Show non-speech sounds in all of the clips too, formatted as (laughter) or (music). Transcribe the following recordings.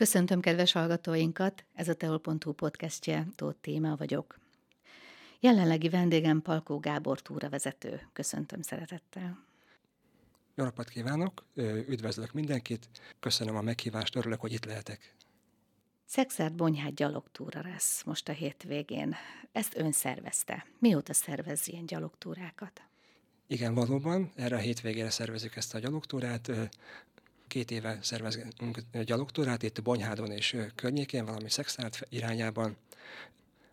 Köszöntöm kedves hallgatóinkat, ez a teol.hu podcastje, Tóth Téma vagyok. Jelenlegi vendégem Palkó Gábor túravezető. Köszöntöm szeretettel. Jó napot kívánok, üdvözlök mindenkit, köszönöm a meghívást, örülök, hogy itt lehetek. Szexárd Bonyhát gyalogtúra lesz most a hétvégén. Ezt ön szervezte. Mióta szervez ilyen gyalogtúrákat? Igen, valóban. Erre a hétvégére szervezük ezt a gyalogtúrát. Két éve szervezünk gyalogtúrát itt Bonyhádon és környékén, valami Szexárd irányában.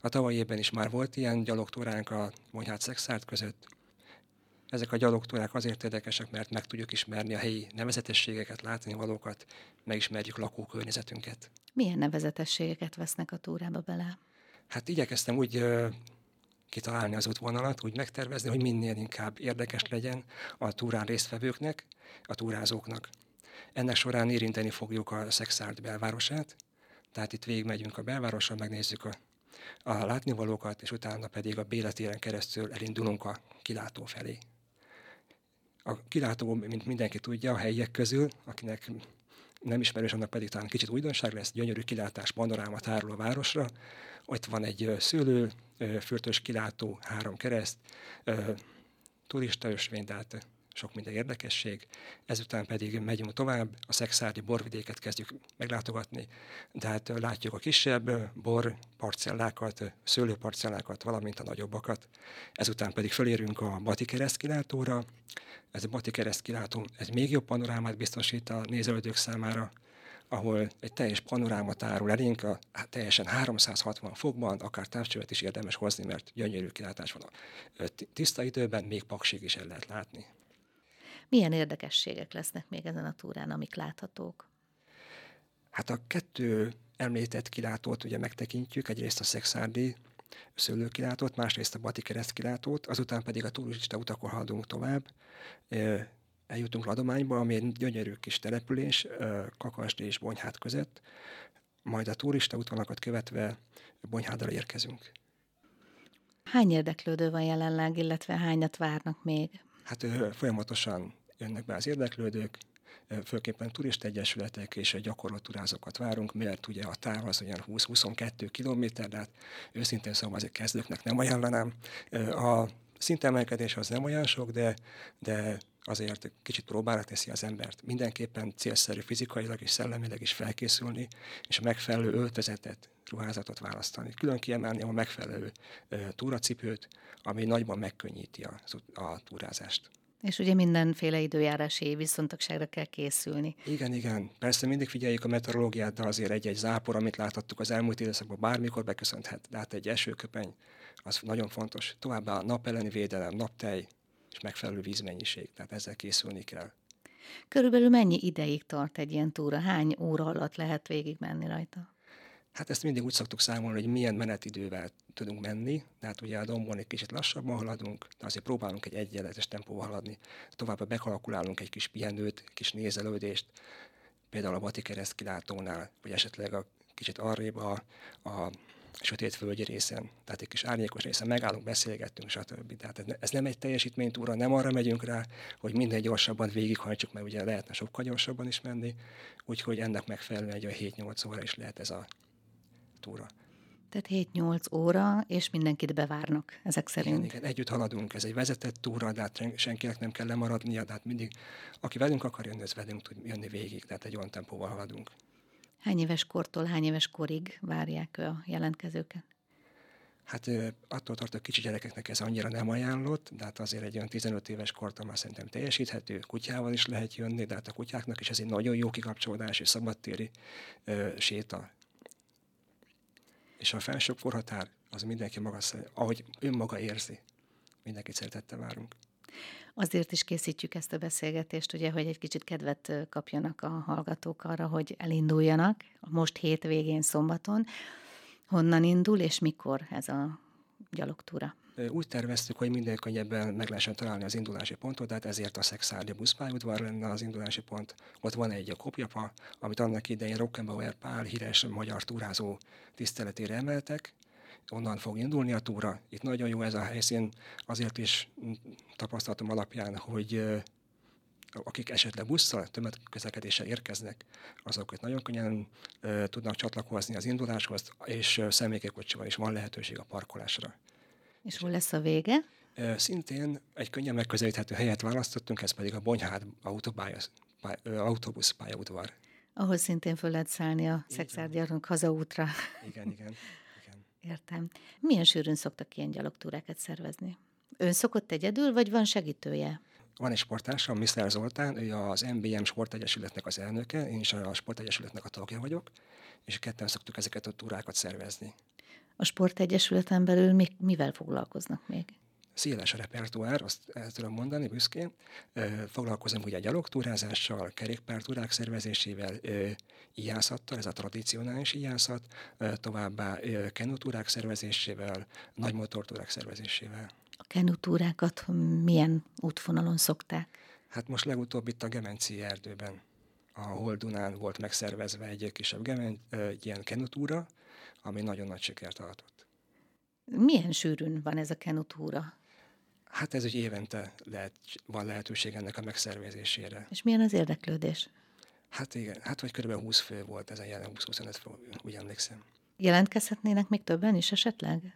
A tavalyi évben is már volt ilyen gyalogtúránk a Bonyhád Szexárd között. Ezek a gyalogtúrák azért érdekesek, mert meg tudjuk ismerni a helyi nevezetességeket, látni valókat, megismerjük lakókörnyezetünket. Milyen nevezetességeket vesznek a túrába bele? Hát igyekeztem úgy kitalálni az útvonalat, úgy megtervezni, hogy minél inkább érdekes legyen a túrán résztvevőknek, a túrázóknak. Ennek során érinteni fogjuk a Szexárd belvárosát, tehát itt végigmegyünk a belvároson, megnézzük a, a látnivalókat, és utána pedig a Béletéren keresztül elindulunk a kilátó felé. A kilátó, mint mindenki tudja, a helyiek közül, akinek nem ismerős, annak pedig talán kicsit újdonság lesz, gyönyörű kilátás, panoráma tárul a városra. Ott van egy szőlő, fürtös kilátó, három kereszt, turista ösvény, tehát sok minden érdekesség. Ezután pedig megyünk tovább, a szexárdi borvidéket kezdjük meglátogatni, de hát látjuk a kisebb bor parcellákat, szőlőparcellákat, valamint a nagyobbakat. Ezután pedig fölérünk a Bati keresztkilátóra. Ez a Bati keresztkilátó, ez még jobb panorámát biztosít a nézelődők számára, ahol egy teljes panoráma tárul elénk, a, hát teljesen 360 fokban, akár távcsövet is érdemes hozni, mert gyönyörű kilátás van a tiszta időben, még paksig is el lehet látni. Milyen érdekességek lesznek még ezen a túrán, amik láthatók? Hát a kettő említett kilátót ugye megtekintjük, egyrészt a szexárdi szőlőkilátót, másrészt a Bati kereszt kilátót, azután pedig a turista utakon haladunk tovább. Eljutunk Ladományba, ami egy gyönyörű kis település, Kakasdi és Bonyhát között, majd a turista útvonalakat követve Bonyhádra érkezünk. Hány érdeklődő van jelenleg, illetve hányat várnak még? Hát folyamatosan jönnek be az érdeklődők, főképpen turista egyesületek és gyakorló turázókat várunk, mert ugye a táv az olyan 20-22 kilométer, de hát őszintén szóval azért kezdőknek nem ajánlanám. A szintemelkedés az nem olyan sok, de, de azért kicsit próbára teszi az embert. Mindenképpen célszerű fizikailag és szellemileg is felkészülni, és a megfelelő öltözetet, ruházatot választani. Külön kiemelni a megfelelő túracipőt, ami nagyban megkönnyíti a, a túrázást. És ugye mindenféle időjárási viszontagságra kell készülni. Igen, igen. Persze mindig figyeljük a meteorológiát, de azért egy-egy zápor, amit láthattuk az elmúlt időszakban, bármikor beköszönhet. De hát egy esőköpeny, az nagyon fontos. Továbbá a nap elleni védelem, naptej és megfelelő vízmennyiség. Tehát ezzel készülni kell. Körülbelül mennyi ideig tart egy ilyen túra? Hány óra alatt lehet végigmenni rajta? Hát ezt mindig úgy szoktuk számolni, hogy milyen menetidővel tudunk menni, tehát ugye a dombon egy kicsit lassabban haladunk, de azért próbálunk egy egyenletes tempóval haladni. Továbbá bekalkulálunk egy kis pihenőt, kis nézelődést, például a Bati kereszt kilátónál, vagy esetleg a kicsit arrébb a, a sötét földje részen, tehát egy kis árnyékos részen megállunk, beszélgettünk, stb. Tehát ez nem egy teljesítménytúra, nem arra megyünk rá, hogy minden gyorsabban végighajtsuk, mert ugye lehetne sokkal gyorsabban is menni, úgyhogy ennek megfelelően egy a 7-8 óra is lehet ez a túra. Tehát 7-8 óra, és mindenkit bevárnak ezek szerint. Igen, igen, együtt haladunk. Ez egy vezetett túra, de hát senkinek nem kell lemaradnia, de hát mindig, aki velünk akar jönni, az velünk tud jönni végig, tehát egy olyan tempóval haladunk. Hány éves kortól hány éves korig várják a jelentkezőket? Hát attól tartok kicsi gyerekeknek ez annyira nem ajánlott, de hát azért egy olyan 15 éves kortól már szerintem teljesíthető, kutyával is lehet jönni, de hát a kutyáknak is ez egy nagyon jó kikapcsolódás és szabadtéri ö, séta és a felső korhatár az mindenki maga, ahogy önmaga érzi. Mindenkit szeretettel várunk. Azért is készítjük ezt a beszélgetést, ugye, hogy egy kicsit kedvet kapjanak a hallgatók arra, hogy elinduljanak most hétvégén szombaton. Honnan indul, és mikor ez a gyalogtúra? Úgy terveztük, hogy minden könnyebben meg lehessen találni az indulási pontot, tehát ezért a Szexárdi buszpályaudvar lenne az indulási pont. Ott van egy a kopjapa, amit annak idején Rockenbauer Pál híres magyar túrázó tiszteletére emeltek, onnan fog indulni a túra. Itt nagyon jó ez a helyszín, azért is tapasztalatom alapján, hogy akik esetleg busszal, tömegközlekedéssel érkeznek, azok nagyon könnyen e, tudnak csatlakozni az induláshoz, és személygépkocsival is van lehetőség a parkolásra. És hol lesz a vége? Szintén egy könnyen megközelíthető helyet választottunk, ez pedig a Bonyhád autóbusz pályaudvar. Ahol szintén föl lehet szállni a szexárgyarunk hazaútra. Igen, igen. (laughs) Értem. Milyen sűrűn szoktak ilyen gyalogtúrákat szervezni? Ön szokott egyedül, vagy van segítője? Van egy sportársam, Mr. Zoltán, ő az MBM Sportegyesületnek az elnöke, én is a Sportegyesületnek a tagja vagyok, és ketten szoktuk ezeket a túrákat szervezni. A Sportegyesületen belül mi, mivel foglalkoznak még? széles a repertoár, azt el tudom mondani büszkén. Foglalkozom ugye gyalogtúrázással, kerékpártúrák szervezésével, ijászattal, ez a tradicionális ijászat, továbbá kenutúrák szervezésével, nagymotortúrák szervezésével. A kenutúrákat milyen útvonalon szokták? Hát most legutóbb itt a Gemenci erdőben, a Holdunán volt megszervezve egy kisebb gemen, egy ilyen kenutúra, ami nagyon nagy sikert adott. Milyen sűrűn van ez a kenutúra? Hát ez egy évente lehet, van lehetőség ennek a megszervezésére. És milyen az érdeklődés? Hát igen, hát vagy kb. 20 fő volt ezen jelen 20-25 fő, úgy emlékszem. Jelentkezhetnének még többen is esetleg?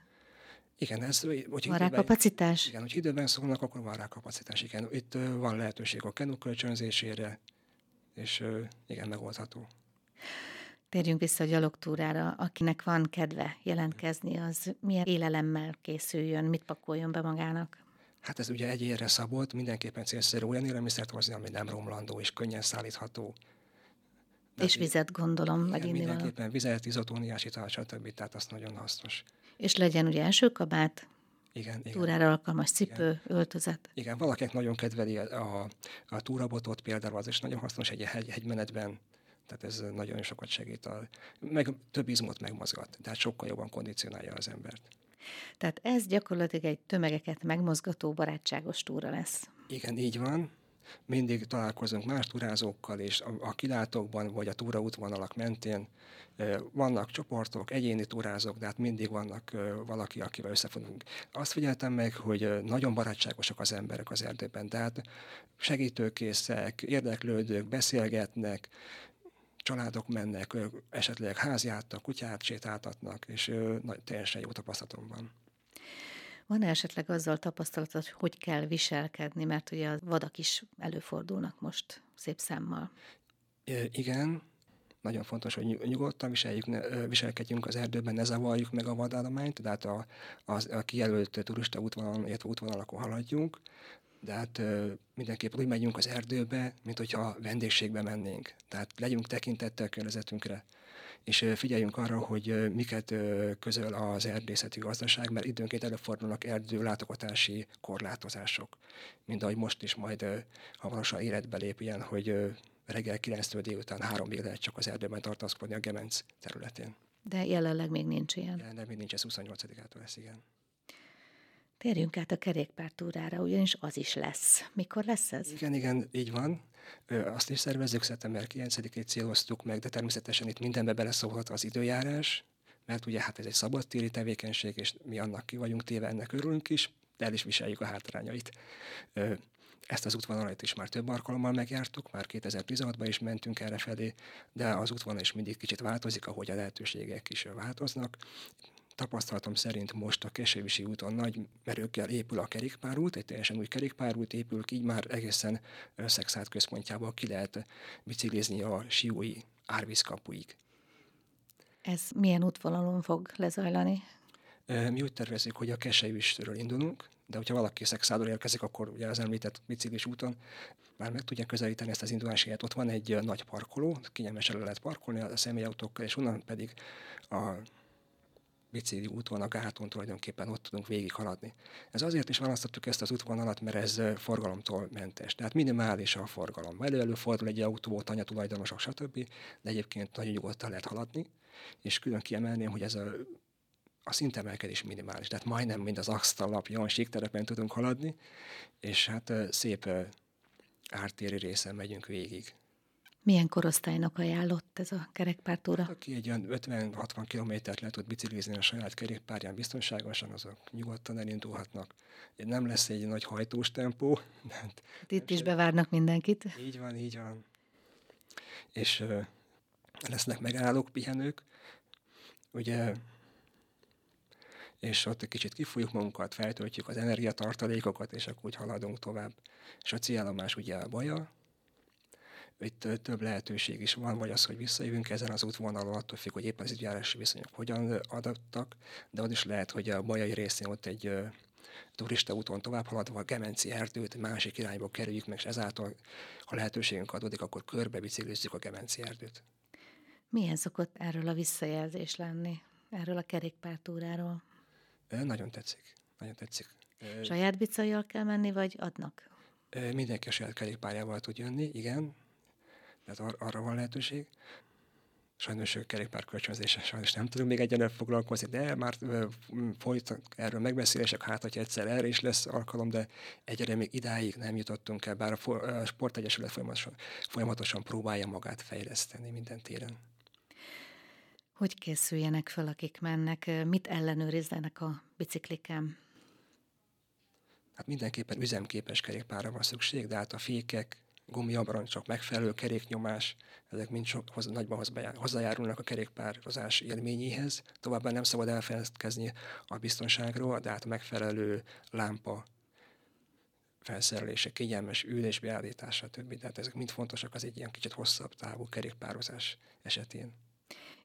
Igen, ez... Hogy van időben, rá kapacitás? Igen, hogy időben szólnak, akkor van rá kapacitás. Igen, itt van lehetőség a kenuk kölcsönzésére, és igen, megoldható. Térjünk vissza a gyalogtúrára. Akinek van kedve jelentkezni, az milyen élelemmel készüljön, mit pakoljon be magának? Hát ez ugye egy érre szabott, mindenképpen célszerű olyan élelmiszert hozni, ami nem romlandó és könnyen szállítható. De és vizet gondolom, meg mindenképpen vizet, izotóniás ital, stb. Tehát az nagyon hasznos. És legyen ugye első kabát, igen, igen. túrára alkalmas cipő, igen. öltözet. Igen, valakinek nagyon kedveli a, a, a túrabotot például, az is nagyon hasznos egy hegy, hegymenetben, tehát ez nagyon sokat segít, a, meg több izmot megmozgat, tehát sokkal jobban kondicionálja az embert. Tehát ez gyakorlatilag egy tömegeket megmozgató barátságos túra lesz. Igen, így van. Mindig találkozunk más túrázókkal, és a, a kilátókban vagy a túraútvonalak mentén vannak csoportok, egyéni túrázók, de hát mindig vannak valaki, akivel összefogunk. Azt figyeltem meg, hogy nagyon barátságosak az emberek az erdőben, tehát segítőkészek, érdeklődők, beszélgetnek, családok mennek, esetleg háziáttak, kutyát sétáltatnak, és teljesen jó tapasztalatom van. Van-e esetleg azzal tapasztalatod, hogy kell viselkedni, mert ugye a vadak is előfordulnak most szép számmal? Igen, nagyon fontos, hogy nyugodtan viseljük, ne, viselkedjünk az erdőben, ne zavarjuk meg a vadállományt, tehát a, a, a kijelölt turista útvonalon, illetve útvonalakon haladjunk, de hát mindenképp úgy megyünk az erdőbe, mint hogyha vendégségbe mennénk. Tehát legyünk tekintettel környezetünkre, és figyeljünk arra, hogy miket közöl az erdészeti gazdaság, mert időnként előfordulnak erdő látogatási korlátozások. Mint ahogy most is majd hamarosan életbe lép ilyen, hogy reggel 9 délután 3 lehet csak az erdőben tartózkodni a Gemenc területén. De jelenleg még nincs ilyen. Jelenleg még nincs, ez 28-ától lesz, igen. Térjünk át a kerékpártúrára, ugyanis az is lesz. Mikor lesz ez? Igen, igen, így van. Azt is szervezzük, szeptember 9-ét céloztuk meg, de természetesen itt mindenbe beleszólhat az időjárás, mert ugye hát ez egy szabadtéri tevékenység, és mi annak ki vagyunk téve, ennek örülünk is, de el is viseljük a hátrányait. Ezt az útvonalat is már több alkalommal megjártuk, már 2016-ban is mentünk erre felé, de az útvonal is mindig kicsit változik, ahogy a lehetőségek is változnak tapasztalatom szerint most a Kesévisi úton nagy merőkkel épül a kerékpárút, egy teljesen új kerékpárút épül, így már egészen Szexád központjából ki lehet biciklizni a Siói árvízkapuig. Ez milyen útvonalon fog lezajlani? Mi úgy tervezzük, hogy a Kesejüstről indulunk, de hogyha valaki Szexádról érkezik, akkor ugye az említett biciklis úton már meg tudja közelíteni ezt az indulási helyet. Ott van egy nagy parkoló, kényelmesen lehet parkolni a személyautókkal, és onnan pedig a bicikli útvonal gáton tulajdonképpen ott tudunk végig haladni. Ez azért is választottuk ezt az útvonalat, mert ez forgalomtól mentes. Tehát minimális a forgalom. Elő fordul egy autó, tanya tulajdonosok, stb. De egyébként nagyon nyugodtan lehet haladni, és külön kiemelném, hogy ez a a szintemelkedés minimális, tehát majdnem mind az asztallapjon, síkterepen tudunk haladni, és hát szép ártéri részen megyünk végig. Milyen korosztálynak ajánlott ez a kerekpártúra? Hát, aki egy olyan 50-60 kilométert le tud biciklizni a saját kerékpárján biztonságosan, azok nyugodtan elindulhatnak. Nem lesz egy nagy hajtós tempó. (laughs) Hát itt is bevárnak mindenkit. Így van, így van. És uh, lesznek megállók, pihenők. Ugye és ott egy kicsit kifújjuk magunkat, feltöltjük az energiatartalékokat, és akkor úgy haladunk tovább. És a célállomás ugye a baja, itt több lehetőség is van, vagy az, hogy visszajövünk ezen az útvonalon, attól függ, hogy éppen az időjárási viszonyok hogyan adattak, de az is lehet, hogy a bajai részén ott egy turista úton tovább haladva a Gemenci erdőt másik irányba kerüljük meg, és ezáltal, ha lehetőségünk adódik, akkor körbe biciklizzük a Gemenci erdőt. Milyen szokott erről a visszajelzés lenni, erről a kerékpártúráról? Nagyon tetszik, nagyon tetszik. Saját bicajjal kell menni, vagy adnak? Mindenki a saját kerékpárjával tud jönni, igen, tehát ar- arra van lehetőség. Sajnos kerékpár kölcsönzése sajnos nem tudunk még egyenlően foglalkozni, de már folytak erről megbeszélések, hát hogy egyszer erre is lesz alkalom, de egyre még idáig nem jutottunk el, bár a sportegyesület folyamatosan, folyamatosan próbálja magát fejleszteni minden téren. Hogy készüljenek fel, akik mennek? Mit ellenőrizzenek a bicikliken? Hát mindenképpen üzemképes kerékpárra van szükség, de hát a fékek, gumiabroncsok, megfelelő keréknyomás, ezek mind sok, hoz, nagyban hozzájárulnak a kerékpározás élményéhez. Továbbá nem szabad elfeledkezni a biztonságról, de hát a megfelelő lámpa felszerelése, kényelmes ülés beállítása, többi. Tehát ezek mind fontosak az egy ilyen kicsit hosszabb távú kerékpározás esetén.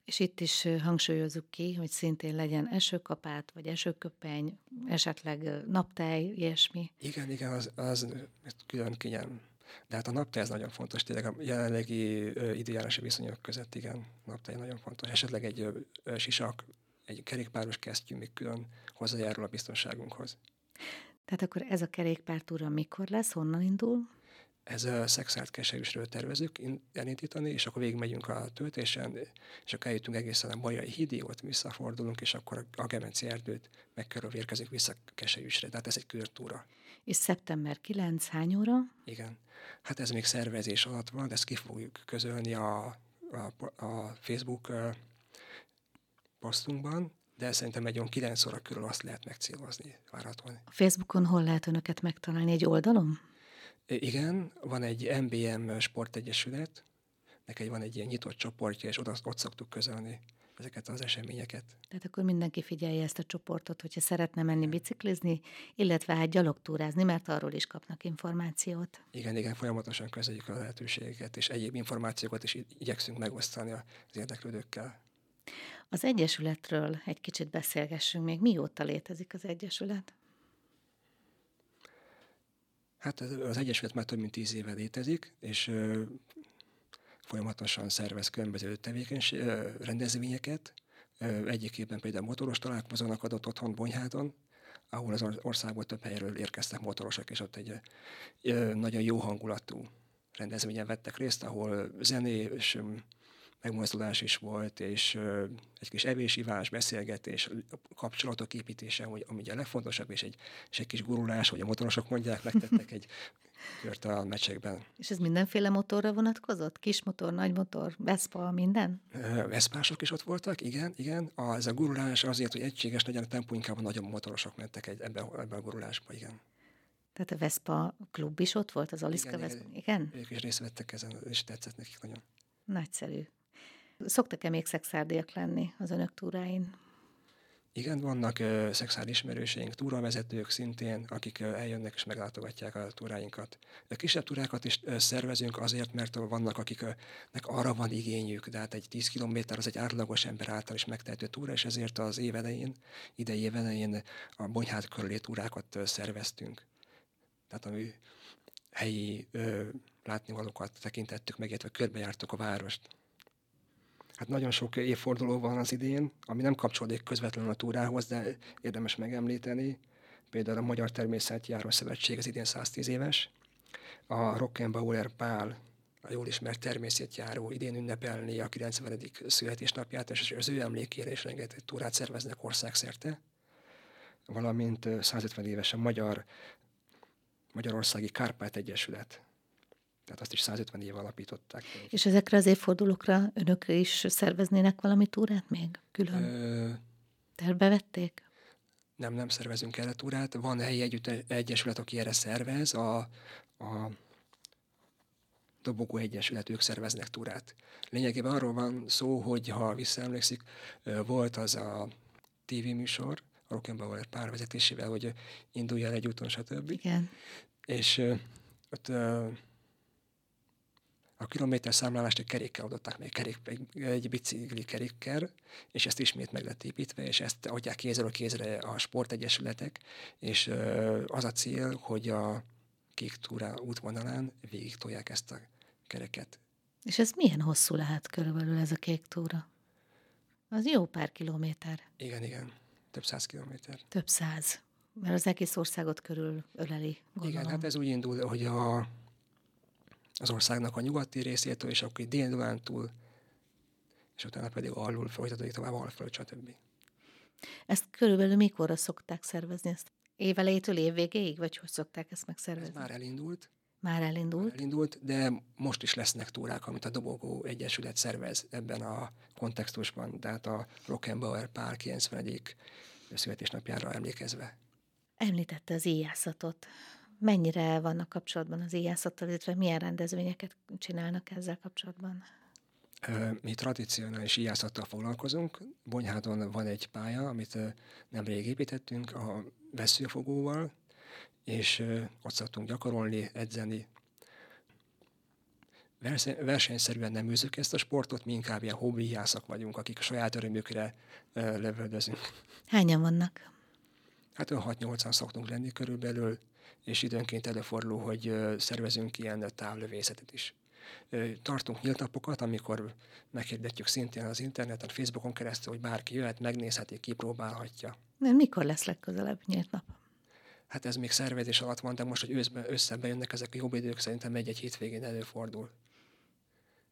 És itt is hangsúlyozzuk ki, hogy szintén legyen esőkapát, vagy esőköpeny, esetleg naptej, ilyesmi. Igen, igen, az, az külön kényelm. De hát a naptej ez nagyon fontos, tényleg a jelenlegi időjárási viszonyok között, igen, naptej nagyon fontos. Esetleg egy sisak, egy kerékpáros kesztyű még külön hozzájárul a biztonságunkhoz. Tehát akkor ez a kerékpártúra mikor lesz, honnan indul? ez a szexált keserűsről tervezük elindítani, és akkor végigmegyünk a töltésen, és akkor eljutunk egészen a Bajai hídig, ott visszafordulunk, és akkor a Gemenci erdőt megkörülvérkezünk vissza Keserűsre. Tehát ez egy körtúra. És szeptember 9, hány óra? Igen. Hát ez még szervezés alatt van, de ezt ki fogjuk közölni a, a, a Facebook posztunkban, de szerintem egy olyan 9 óra körül azt lehet megcélozni várhatóan. A Facebookon hol lehet önöket megtalálni? Egy oldalon? Igen, van egy MBM sportegyesület, neked van egy ilyen nyitott csoportja, és oda, ott szoktuk közölni ezeket az eseményeket. Tehát akkor mindenki figyelje ezt a csoportot, hogyha szeretne menni biciklizni, illetve hát gyalogtúrázni, mert arról is kapnak információt. Igen, igen, folyamatosan közeljük a lehetőségeket, és egyéb információkat is igyekszünk megosztani az érdeklődőkkel. Az Egyesületről egy kicsit beszélgessünk még. Mióta létezik az Egyesület? Hát az Egyesület már több mint tíz éve létezik, és folyamatosan szervez különböző tevékenység, rendezvényeket. Egyikében például motoros találkozónak adott otthon Bonyháton, ahol az országból több helyről érkeztek motorosok, és ott egy nagyon jó hangulatú rendezvényen vettek részt, ahol zenés megmozdulás is volt, és egy kis evésivás, beszélgetés, kapcsolatok építése, hogy, ami ugye a legfontosabb, és egy, és egy kis gurulás, hogy a motorosok mondják, megtettek egy kört a meccsekben. És ez mindenféle motorra vonatkozott? Kis motor, nagy motor, Vespa, minden? Veszpások is ott voltak, igen, igen. A, ez a gurulás azért, hogy egységes legyen a tempó, inkább a nagyobb motorosok mentek egy, ebbe, ebbe a gurulásba, igen. Tehát a Vespa klub is ott volt, az Aliszka igen, Vespa? Igen. Ők is részt vettek ezen, és tetszett nekik nagyon. Nagyszerű. Szoktak-e még szexárdiak lenni az önök túráin? Igen, vannak uh, szexuális ismerőseink, túravezetők szintén, akik uh, eljönnek és meglátogatják a túráinkat. A kisebb túrákat is uh, szervezünk azért, mert vannak, akiknek arra van igényük, de hát egy 10 kilométer az egy átlagos ember által is megtehető túra, és ezért az év elején, idei év elején a Bonyhád körüli túrákat uh, szerveztünk. Tehát ami helyi uh, látnivalókat tekintettük meg, illetve körbejártuk a várost. Hát nagyon sok évforduló van az idén, ami nem kapcsolódik közvetlenül a túrához, de érdemes megemlíteni. Például a Magyar Természetjáró Szövetség az idén 110 éves. A Rockenbauer Pál, a jól ismert természetjáró idén ünnepelni a 90. születésnapját, és az ő emlékére is rengeteg túrát szerveznek országszerte. Valamint 150 éves a Magyar Magyarországi Kárpát Egyesület, Tehát azt is 150 év alapították. És ezekre az évfordulókra önök is szerveznének valami túrát még külön? Ö... Terbe vették? Nem, nem szervezünk erre túrát. Van helyi együtt, egyesület, aki erre szervez. A, a Dobogó Egyesület, ők szerveznek túrát. Lényegében arról van szó, hogy ha visszaemlékszik, volt az a tévéműsor, a Rockenbauer párvezetésével, hogy indulj el egy úton, stb. Igen. És ott a kilométer számlálást egy kerékkel adották meg, kerék, egy, egy bicikli kerékkel, és ezt ismét meg lett építve, és ezt adják kézről kézre a sportegyesületek, és az a cél, hogy a kék túrá útvonalán végig tolják ezt a kereket. És ez milyen hosszú lehet körülbelül ez a kék túra? Az jó pár kilométer. Igen, igen. Több száz kilométer. Több száz. Mert az egész országot körül öleli, gondolom. Igen, hát ez úgy indul, hogy a, az országnak a nyugati részétől, és akkor dél túl, és utána pedig alul folytatódik tovább alföld, stb. Ezt körülbelül mikorra szokták szervezni? Ezt évelejétől évvégéig, vagy hogy szokták ezt megszervezni? Ez már elindult. Már elindult? Már elindult, de most is lesznek túrák, amit a Dobogó Egyesület szervez ebben a kontextusban, tehát a Rockenbauer pár 91. születésnapjára emlékezve. Említette az íjászatot. Mennyire vannak kapcsolatban az íjászattal, illetve milyen rendezvényeket csinálnak ezzel kapcsolatban? Mi tradicionális íjászattal foglalkozunk. Bonyhádon van egy pálya, amit nemrég építettünk a veszőfogóval, és ott szoktunk gyakorolni, edzeni. Versenyszerűen nem űzzük ezt a sportot, mi inkább ilyen hobbijászak vagyunk, akik a saját örömükre lövöldözünk. Hányan vannak? Hát 6-8-an szoktunk lenni körülbelül, és időnként előfordul, hogy szervezünk ilyen távlövészetet is. Tartunk nyílt napokat, amikor meghirdetjük szintén az interneten, Facebookon keresztül, hogy bárki jöhet, megnézheti, kipróbálhatja. Mikor lesz legközelebb nyílt nap? Hát ez még szervezés alatt van, de most, hogy őszben, összeben jönnek ezek a jobb idők, szerintem egy-egy hétvégén előfordul.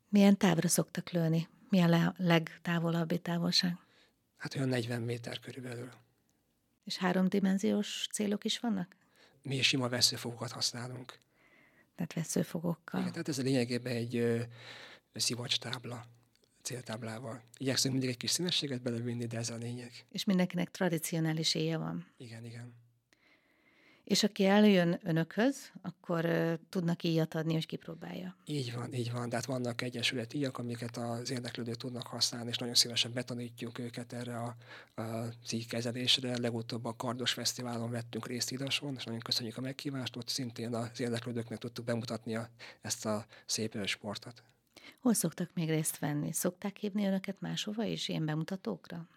Milyen távra szoktak lőni? Mi a legtávolabbi távolság? Hát olyan 40 méter körülbelül. És háromdimenziós célok is vannak? Mi sima veszőfogokat használunk. Tehát veszőfogokkal. Igen, tehát ez a lényegében egy ö, szivacs tábla céltáblával. Igyekszünk mindig egy kis színességet belevinni, de ez a lényeg. És mindenkinek tradicionális éje van. Igen, igen. És aki eljön önökhöz, akkor uh, tudnak íjat adni, hogy kipróbálja. Így van, így van. De hát vannak egyesület íjak, amiket az érdeklődők tudnak használni, és nagyon szívesen betanítjuk őket erre a, a kezelésre. Legutóbb a Kardos Fesztiválon vettünk részt Idason, és nagyon köszönjük a meghívást. Ott szintén az érdeklődőknek tudtuk bemutatni a, ezt a szép sportot. Hol szoktak még részt venni? Szokták hívni önöket máshova is, ilyen bemutatókra?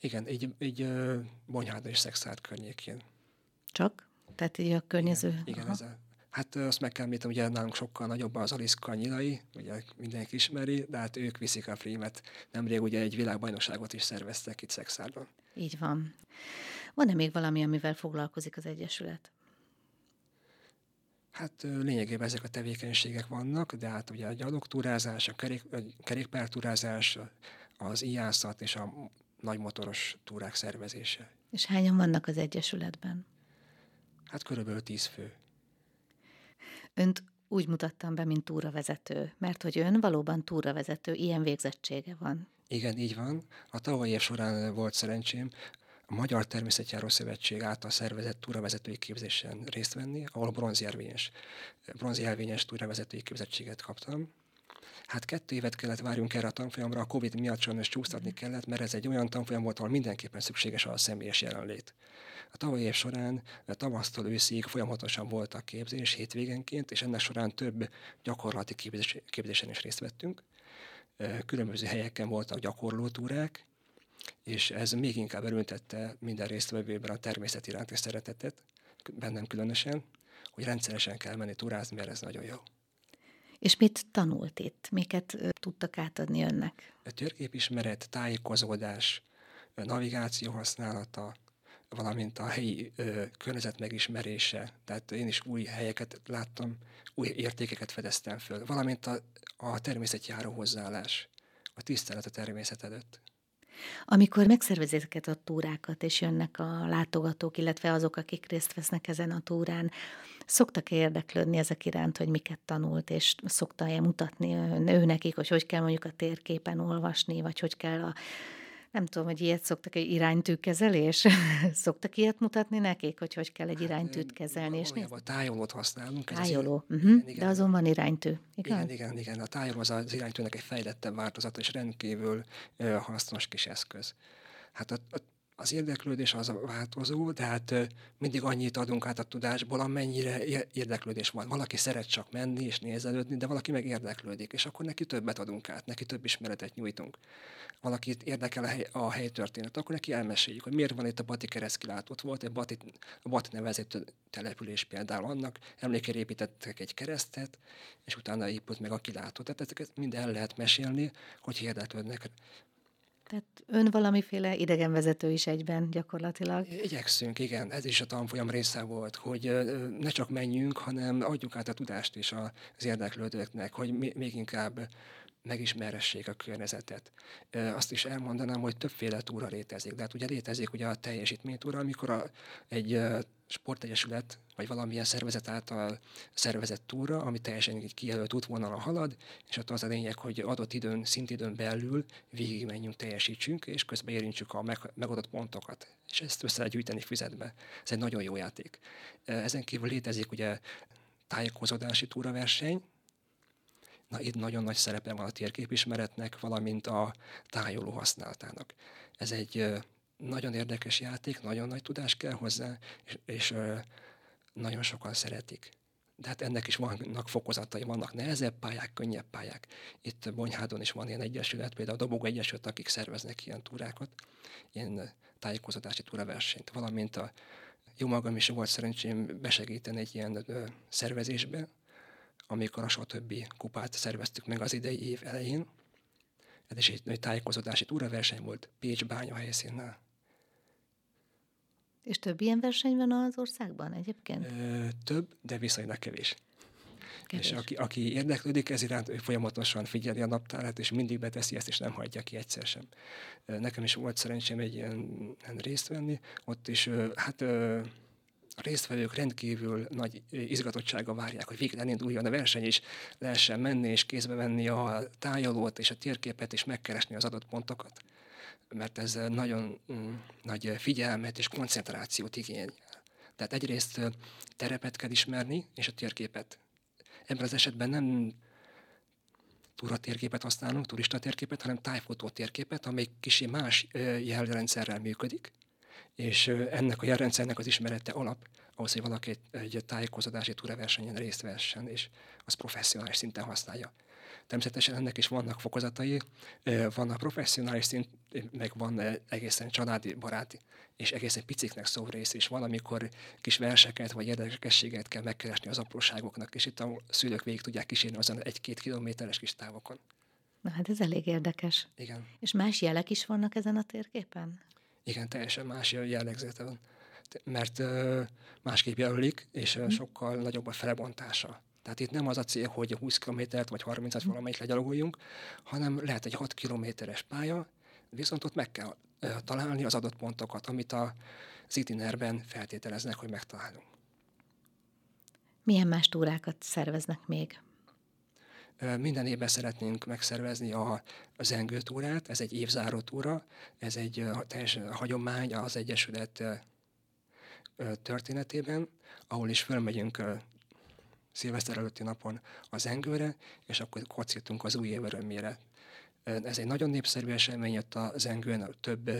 Igen, így, így Bonyhád és Szexárd környékén. Csak? Tehát így a környező... Igen, igen ez a, hát azt meg kell említem, ugye nálunk sokkal nagyobb az Aliszka nyilai, ugye mindenki ismeri, de hát ők viszik a frímet. Nemrég ugye egy világbajnokságot is szerveztek itt Szexárdon. Így van. Van-e még valami, amivel foglalkozik az Egyesület? Hát lényegében ezek a tevékenységek vannak, de hát ugye a gyalogtúrázás, a, kerék, a kerékpártúrázás, az ijászat és a nagymotoros túrák szervezése. És hányan vannak az Egyesületben? Hát körülbelül tíz fő. Önt úgy mutattam be, mint túravezető, mert hogy ön valóban túravezető, ilyen végzettsége van. Igen, így van. A tavalyi év során volt szerencsém a Magyar Természetjáró Szövetség által szervezett túravezetői képzésen részt venni, ahol bronzjelvényes, bronzjelvényes túravezetői képzettséget kaptam. Hát kettő évet kellett várjunk erre a tanfolyamra, a Covid miatt sajnos csúsztatni kellett, mert ez egy olyan tanfolyam volt, ahol mindenképpen szükséges a személyes jelenlét. A tavalyi év során tavasztól őszig folyamatosan voltak képzés hétvégenként, és ennek során több gyakorlati képzés, képzésen is részt vettünk. Különböző helyeken voltak gyakorlótúrák, és ez még inkább erőntette minden résztvevőben a természet iránti szeretetet, bennem különösen, hogy rendszeresen kell menni túrázni, mert ez nagyon jó. És mit tanult itt? Miket tudtak átadni önnek? A térképismeret, tájékozódás, navigáció használata, valamint a helyi ö, környezet megismerése. Tehát én is új helyeket láttam, új értékeket fedeztem föl, valamint a, a természetjáró hozzáállás, a tisztelet a természet előtt. Amikor megszervezik ezeket a túrákat, és jönnek a látogatók, illetve azok, akik részt vesznek ezen a túrán, szoktak érdeklődni ezek iránt, hogy miket tanult, és szokta-e mutatni ő nekik, hogy hogy kell mondjuk a térképen olvasni, vagy hogy kell a nem tudom, hogy ilyet szoktak, egy iránytűkezelés? (laughs) szoktak ilyet mutatni nekik, hogy hogy kell egy hát, iránytűt kezelni? És a tájolót használunk. Tájoló, uh-huh. igen, igen. de azon van iránytű, igaz? Igen, igen, igen. A tájoló az az iránytűnek egy fejlettebb változata, és rendkívül uh, hasznos kis eszköz. Hát a, a az érdeklődés az változó, de hát mindig annyit adunk át a tudásból, amennyire érdeklődés van. Valaki szeret csak menni és nézelődni, de valaki meg érdeklődik, és akkor neki többet adunk át, neki több ismeretet nyújtunk. Valakit érdekel a, hely, a helytörténet, akkor neki elmeséljük, hogy miért van itt a Bati keresztkilát. Ott volt egy Bati, a Bati nevezető település például annak, emlékére építettek egy keresztet, és utána épült meg a kilátó. Tehát ezeket mind el lehet mesélni, hogy érdeklődnek tehát ön valamiféle idegenvezető is egyben gyakorlatilag. Igyekszünk, igen. Ez is a tanfolyam része volt, hogy ne csak menjünk, hanem adjuk át a tudást is az érdeklődőknek, hogy még inkább megismeressék a környezetet. Azt is elmondanám, hogy többféle túra létezik. De hát ugye létezik ugye a teljesítménytúra, amikor a, egy sportegyesület vagy valamilyen szervezet által szervezett túra, ami teljesen egy kijelölt útvonalon halad, és ott az a lényeg, hogy adott időn, szintidőn belül végigmenjünk, teljesítsünk, és közben érintsük a meg, megadott pontokat. És ezt össze lehet gyűjteni füzetbe. Ez egy nagyon jó játék. Ezen kívül létezik ugye tájékozódási túraverseny, Na itt nagyon nagy szerepe van a térképismeretnek, valamint a tájoló használatának. Ez egy nagyon érdekes játék, nagyon nagy tudás kell hozzá, és, és nagyon sokan szeretik. De hát ennek is vannak fokozatai, vannak nehezebb pályák, könnyebb pályák. Itt Bonyhádon is van ilyen egyesület, például a Dobogó Egyesület, akik szerveznek ilyen túrákat, ilyen tájékozódási túraversenyt, valamint a jó magam is volt szerencsém besegíteni egy ilyen ö, szervezésbe, amikor a stb. kupát szerveztük meg az idei év elején. Ez is egy, egy tájékozódási túraverseny volt Pécs bánya helyszínnel. És több ilyen verseny van az országban egyébként? Ö, több, de viszonylag kevés. kevés. És aki, aki érdeklődik ez iránt, ő folyamatosan figyeli a naptárát, és mindig beteszi ezt, és nem hagyja ki egyszer sem. Nekem is volt szerencsém egy ilyen, ilyen részt venni, ott is, hát a résztvevők rendkívül nagy izgatottsága várják, hogy végre elinduljon a verseny, és lehessen menni és kézbe venni a tájolót és a térképet, és megkeresni az adott pontokat. Mert ez nagyon mm, nagy figyelmet és koncentrációt igényel. Tehát egyrészt terepet kell ismerni, és a térképet. Ebben az esetben nem térképet használunk, turista térképet, hanem tájfotó térképet, amely kicsi más jelrendszerrel működik, és ennek a jelrendszernek az ismerete alap ahhoz, hogy valaki egy, tájékozódási túraversenyen részt vessen, és az professzionális szinten használja. Természetesen ennek is vannak fokozatai, vannak professzionális szint, meg van egészen családi, baráti, és egészen piciknek szó rész is van, amikor kis verseket vagy érdekességet kell megkeresni az apróságoknak, és itt a szülők végig tudják kísérni azon egy-két kilométeres kis távokon. Na hát ez elég érdekes. Igen. És más jelek is vannak ezen a térképen? Igen, teljesen más jellegzete van. Mert másképp jelölik, és mm. sokkal nagyobb a felebontása. Tehát itt nem az a cél, hogy 20 kilométert vagy 30-at mm. valamelyik legyaloguljunk, hanem lehet egy 6 kilométeres pálya, viszont ott meg kell találni az adott pontokat, amit a, az itinerben feltételeznek, hogy megtalálunk. Milyen más túrákat szerveznek még? Minden évben szeretnénk megszervezni a, a zengő túrát, ez egy évzáró túra, ez egy teljes hagyomány az Egyesület történetében, ahol is fölmegyünk szilveszter előtti napon az zengőre, és akkor kocítunk az új év örömére. Ez egy nagyon népszerű esemény, ott a zengőn több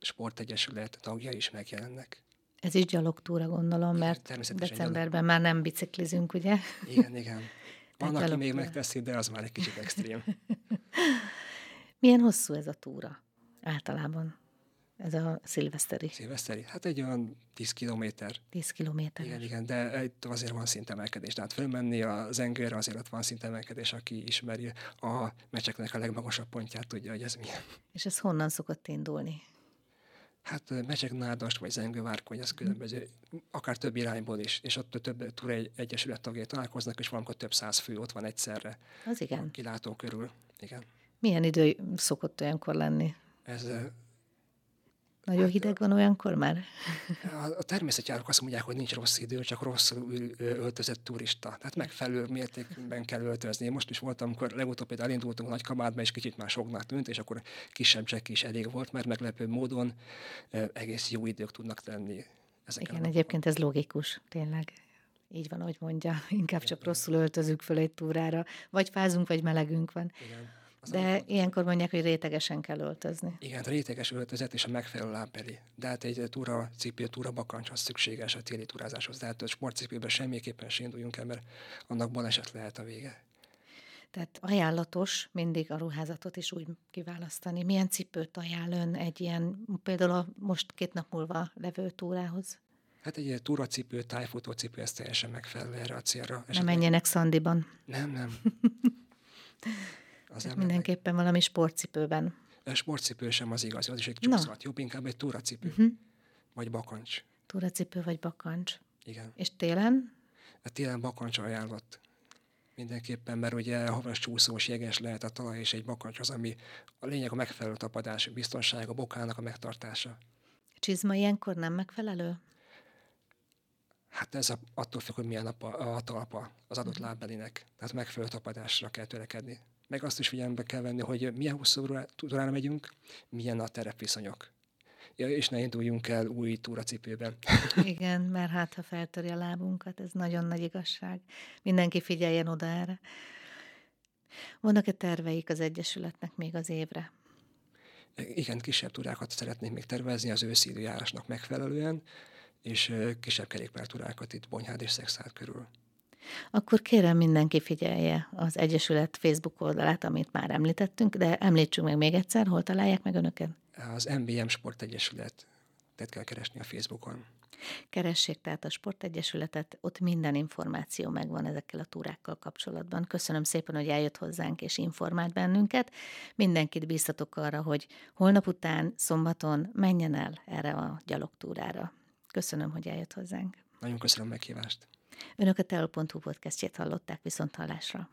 sportegyesület tagja is megjelennek. Ez is gyalogtúra gondolom, mert decemberben gyalog. már nem biciklizünk, ugye? Igen, igen. Van, aki még megteszi, de az már egy kicsit extrém. (laughs) Milyen hosszú ez a túra általában? Ez a szilveszteri. Szilveszteri? Hát egy olyan 10 kilométer. 10 kilométer. Igen, igen, de itt azért van szintemelkedés. Tehát fölmenni a zengőre azért ott van szintemelkedés, aki ismeri a meccseknek a legmagasabb pontját, tudja, hogy ez milyen. És ez honnan szokott indulni? Hát Mecsek Nádast vagy Zengővárkony, ez különböző, akár több irányból is, és ott több túra egy, egyesület tagjai találkoznak, és valamikor több száz fő ott van egyszerre. Az igen. Kilátó körül, igen. Milyen idő szokott olyankor lenni? Ez nagyon hát, hideg van olyankor már? A, természetjárok azt mondják, hogy nincs rossz idő, csak rosszul öltözött turista. Tehát megfelelő mértékben kell öltözni. Én most is voltam, amikor legutóbb például elindultunk nagy kabátba, és kicsit már soknak tűnt, és akkor kisebb csekk is elég volt, mert meglepő módon egész jó idők tudnak lenni. Ezeken Igen, egyébként ez logikus, tényleg. Így van, ahogy mondja, inkább csak rosszul öltözünk föl egy túrára. Vagy fázunk, vagy melegünk van. Igen. De ilyenkor mondják, hogy rétegesen kell öltözni. Igen, a réteges öltözet és a megfelelő lábbeli. De hát egy túra cipő, túra bakancs az szükséges a téli túrázáshoz. De hát a sportcipőben semmiképpen sem induljunk el, mert annak baleset lehet a vége. Tehát ajánlatos mindig a ruházatot is úgy kiválasztani. Milyen cipőt ajánl ön egy ilyen, például a most két nap múlva levő túrához? Hát egy ilyen túracipő, tájfutócipő, ez teljesen megfelelő erre a célra. Nem menjenek szandiban. Nem, nem. (laughs) Az nem mindenképpen valami sportcipőben. A sportcipő sem az igazi, az is egy csúszhat. Jobb inkább egy túracipő. Uh-huh. Vagy bakancs. Túracipő vagy bakancs. Igen. És télen? A télen bakancs ajánlott. Mindenképpen, mert ugye havas csúszós, jeges lehet a talaj, és egy bakancs az, ami a lényeg a megfelelő tapadás, biztonság, a bokának a megtartása. Csizma ilyenkor nem megfelelő? Hát ez a, attól függ, hogy milyen a, a, a talpa az adott uh-huh. lábbelinek. Tehát megfelelő tapadásra kell törekedni meg azt is figyelembe kell venni, hogy milyen hosszú túrára megyünk, milyen a terepviszonyok. Ja, és ne induljunk el új túracipőben. (laughs) Igen, mert hát ha feltöri a lábunkat, ez nagyon nagy igazság. Mindenki figyeljen oda erre. Vannak-e terveik az Egyesületnek még az évre? Igen, kisebb túrákat szeretnék még tervezni az őszi időjárásnak megfelelően, és kisebb kerékpártúrákat itt Bonyhád és Szexárd körül akkor kérem mindenki figyelje az Egyesület Facebook oldalát, amit már említettünk, de említsünk meg még egyszer, hol találják meg önöket? Az MBM Sportegyesület, tehát kell keresni a Facebookon. Keressék tehát a Sportegyesületet, ott minden információ megvan ezekkel a túrákkal kapcsolatban. Köszönöm szépen, hogy eljött hozzánk és informált bennünket. Mindenkit bíztatok arra, hogy holnap után, szombaton menjen el erre a gyalogtúrára. Köszönöm, hogy eljött hozzánk. Nagyon köszönöm meghívást. Önök a teol.hu podcastjét hallották viszont hallásra.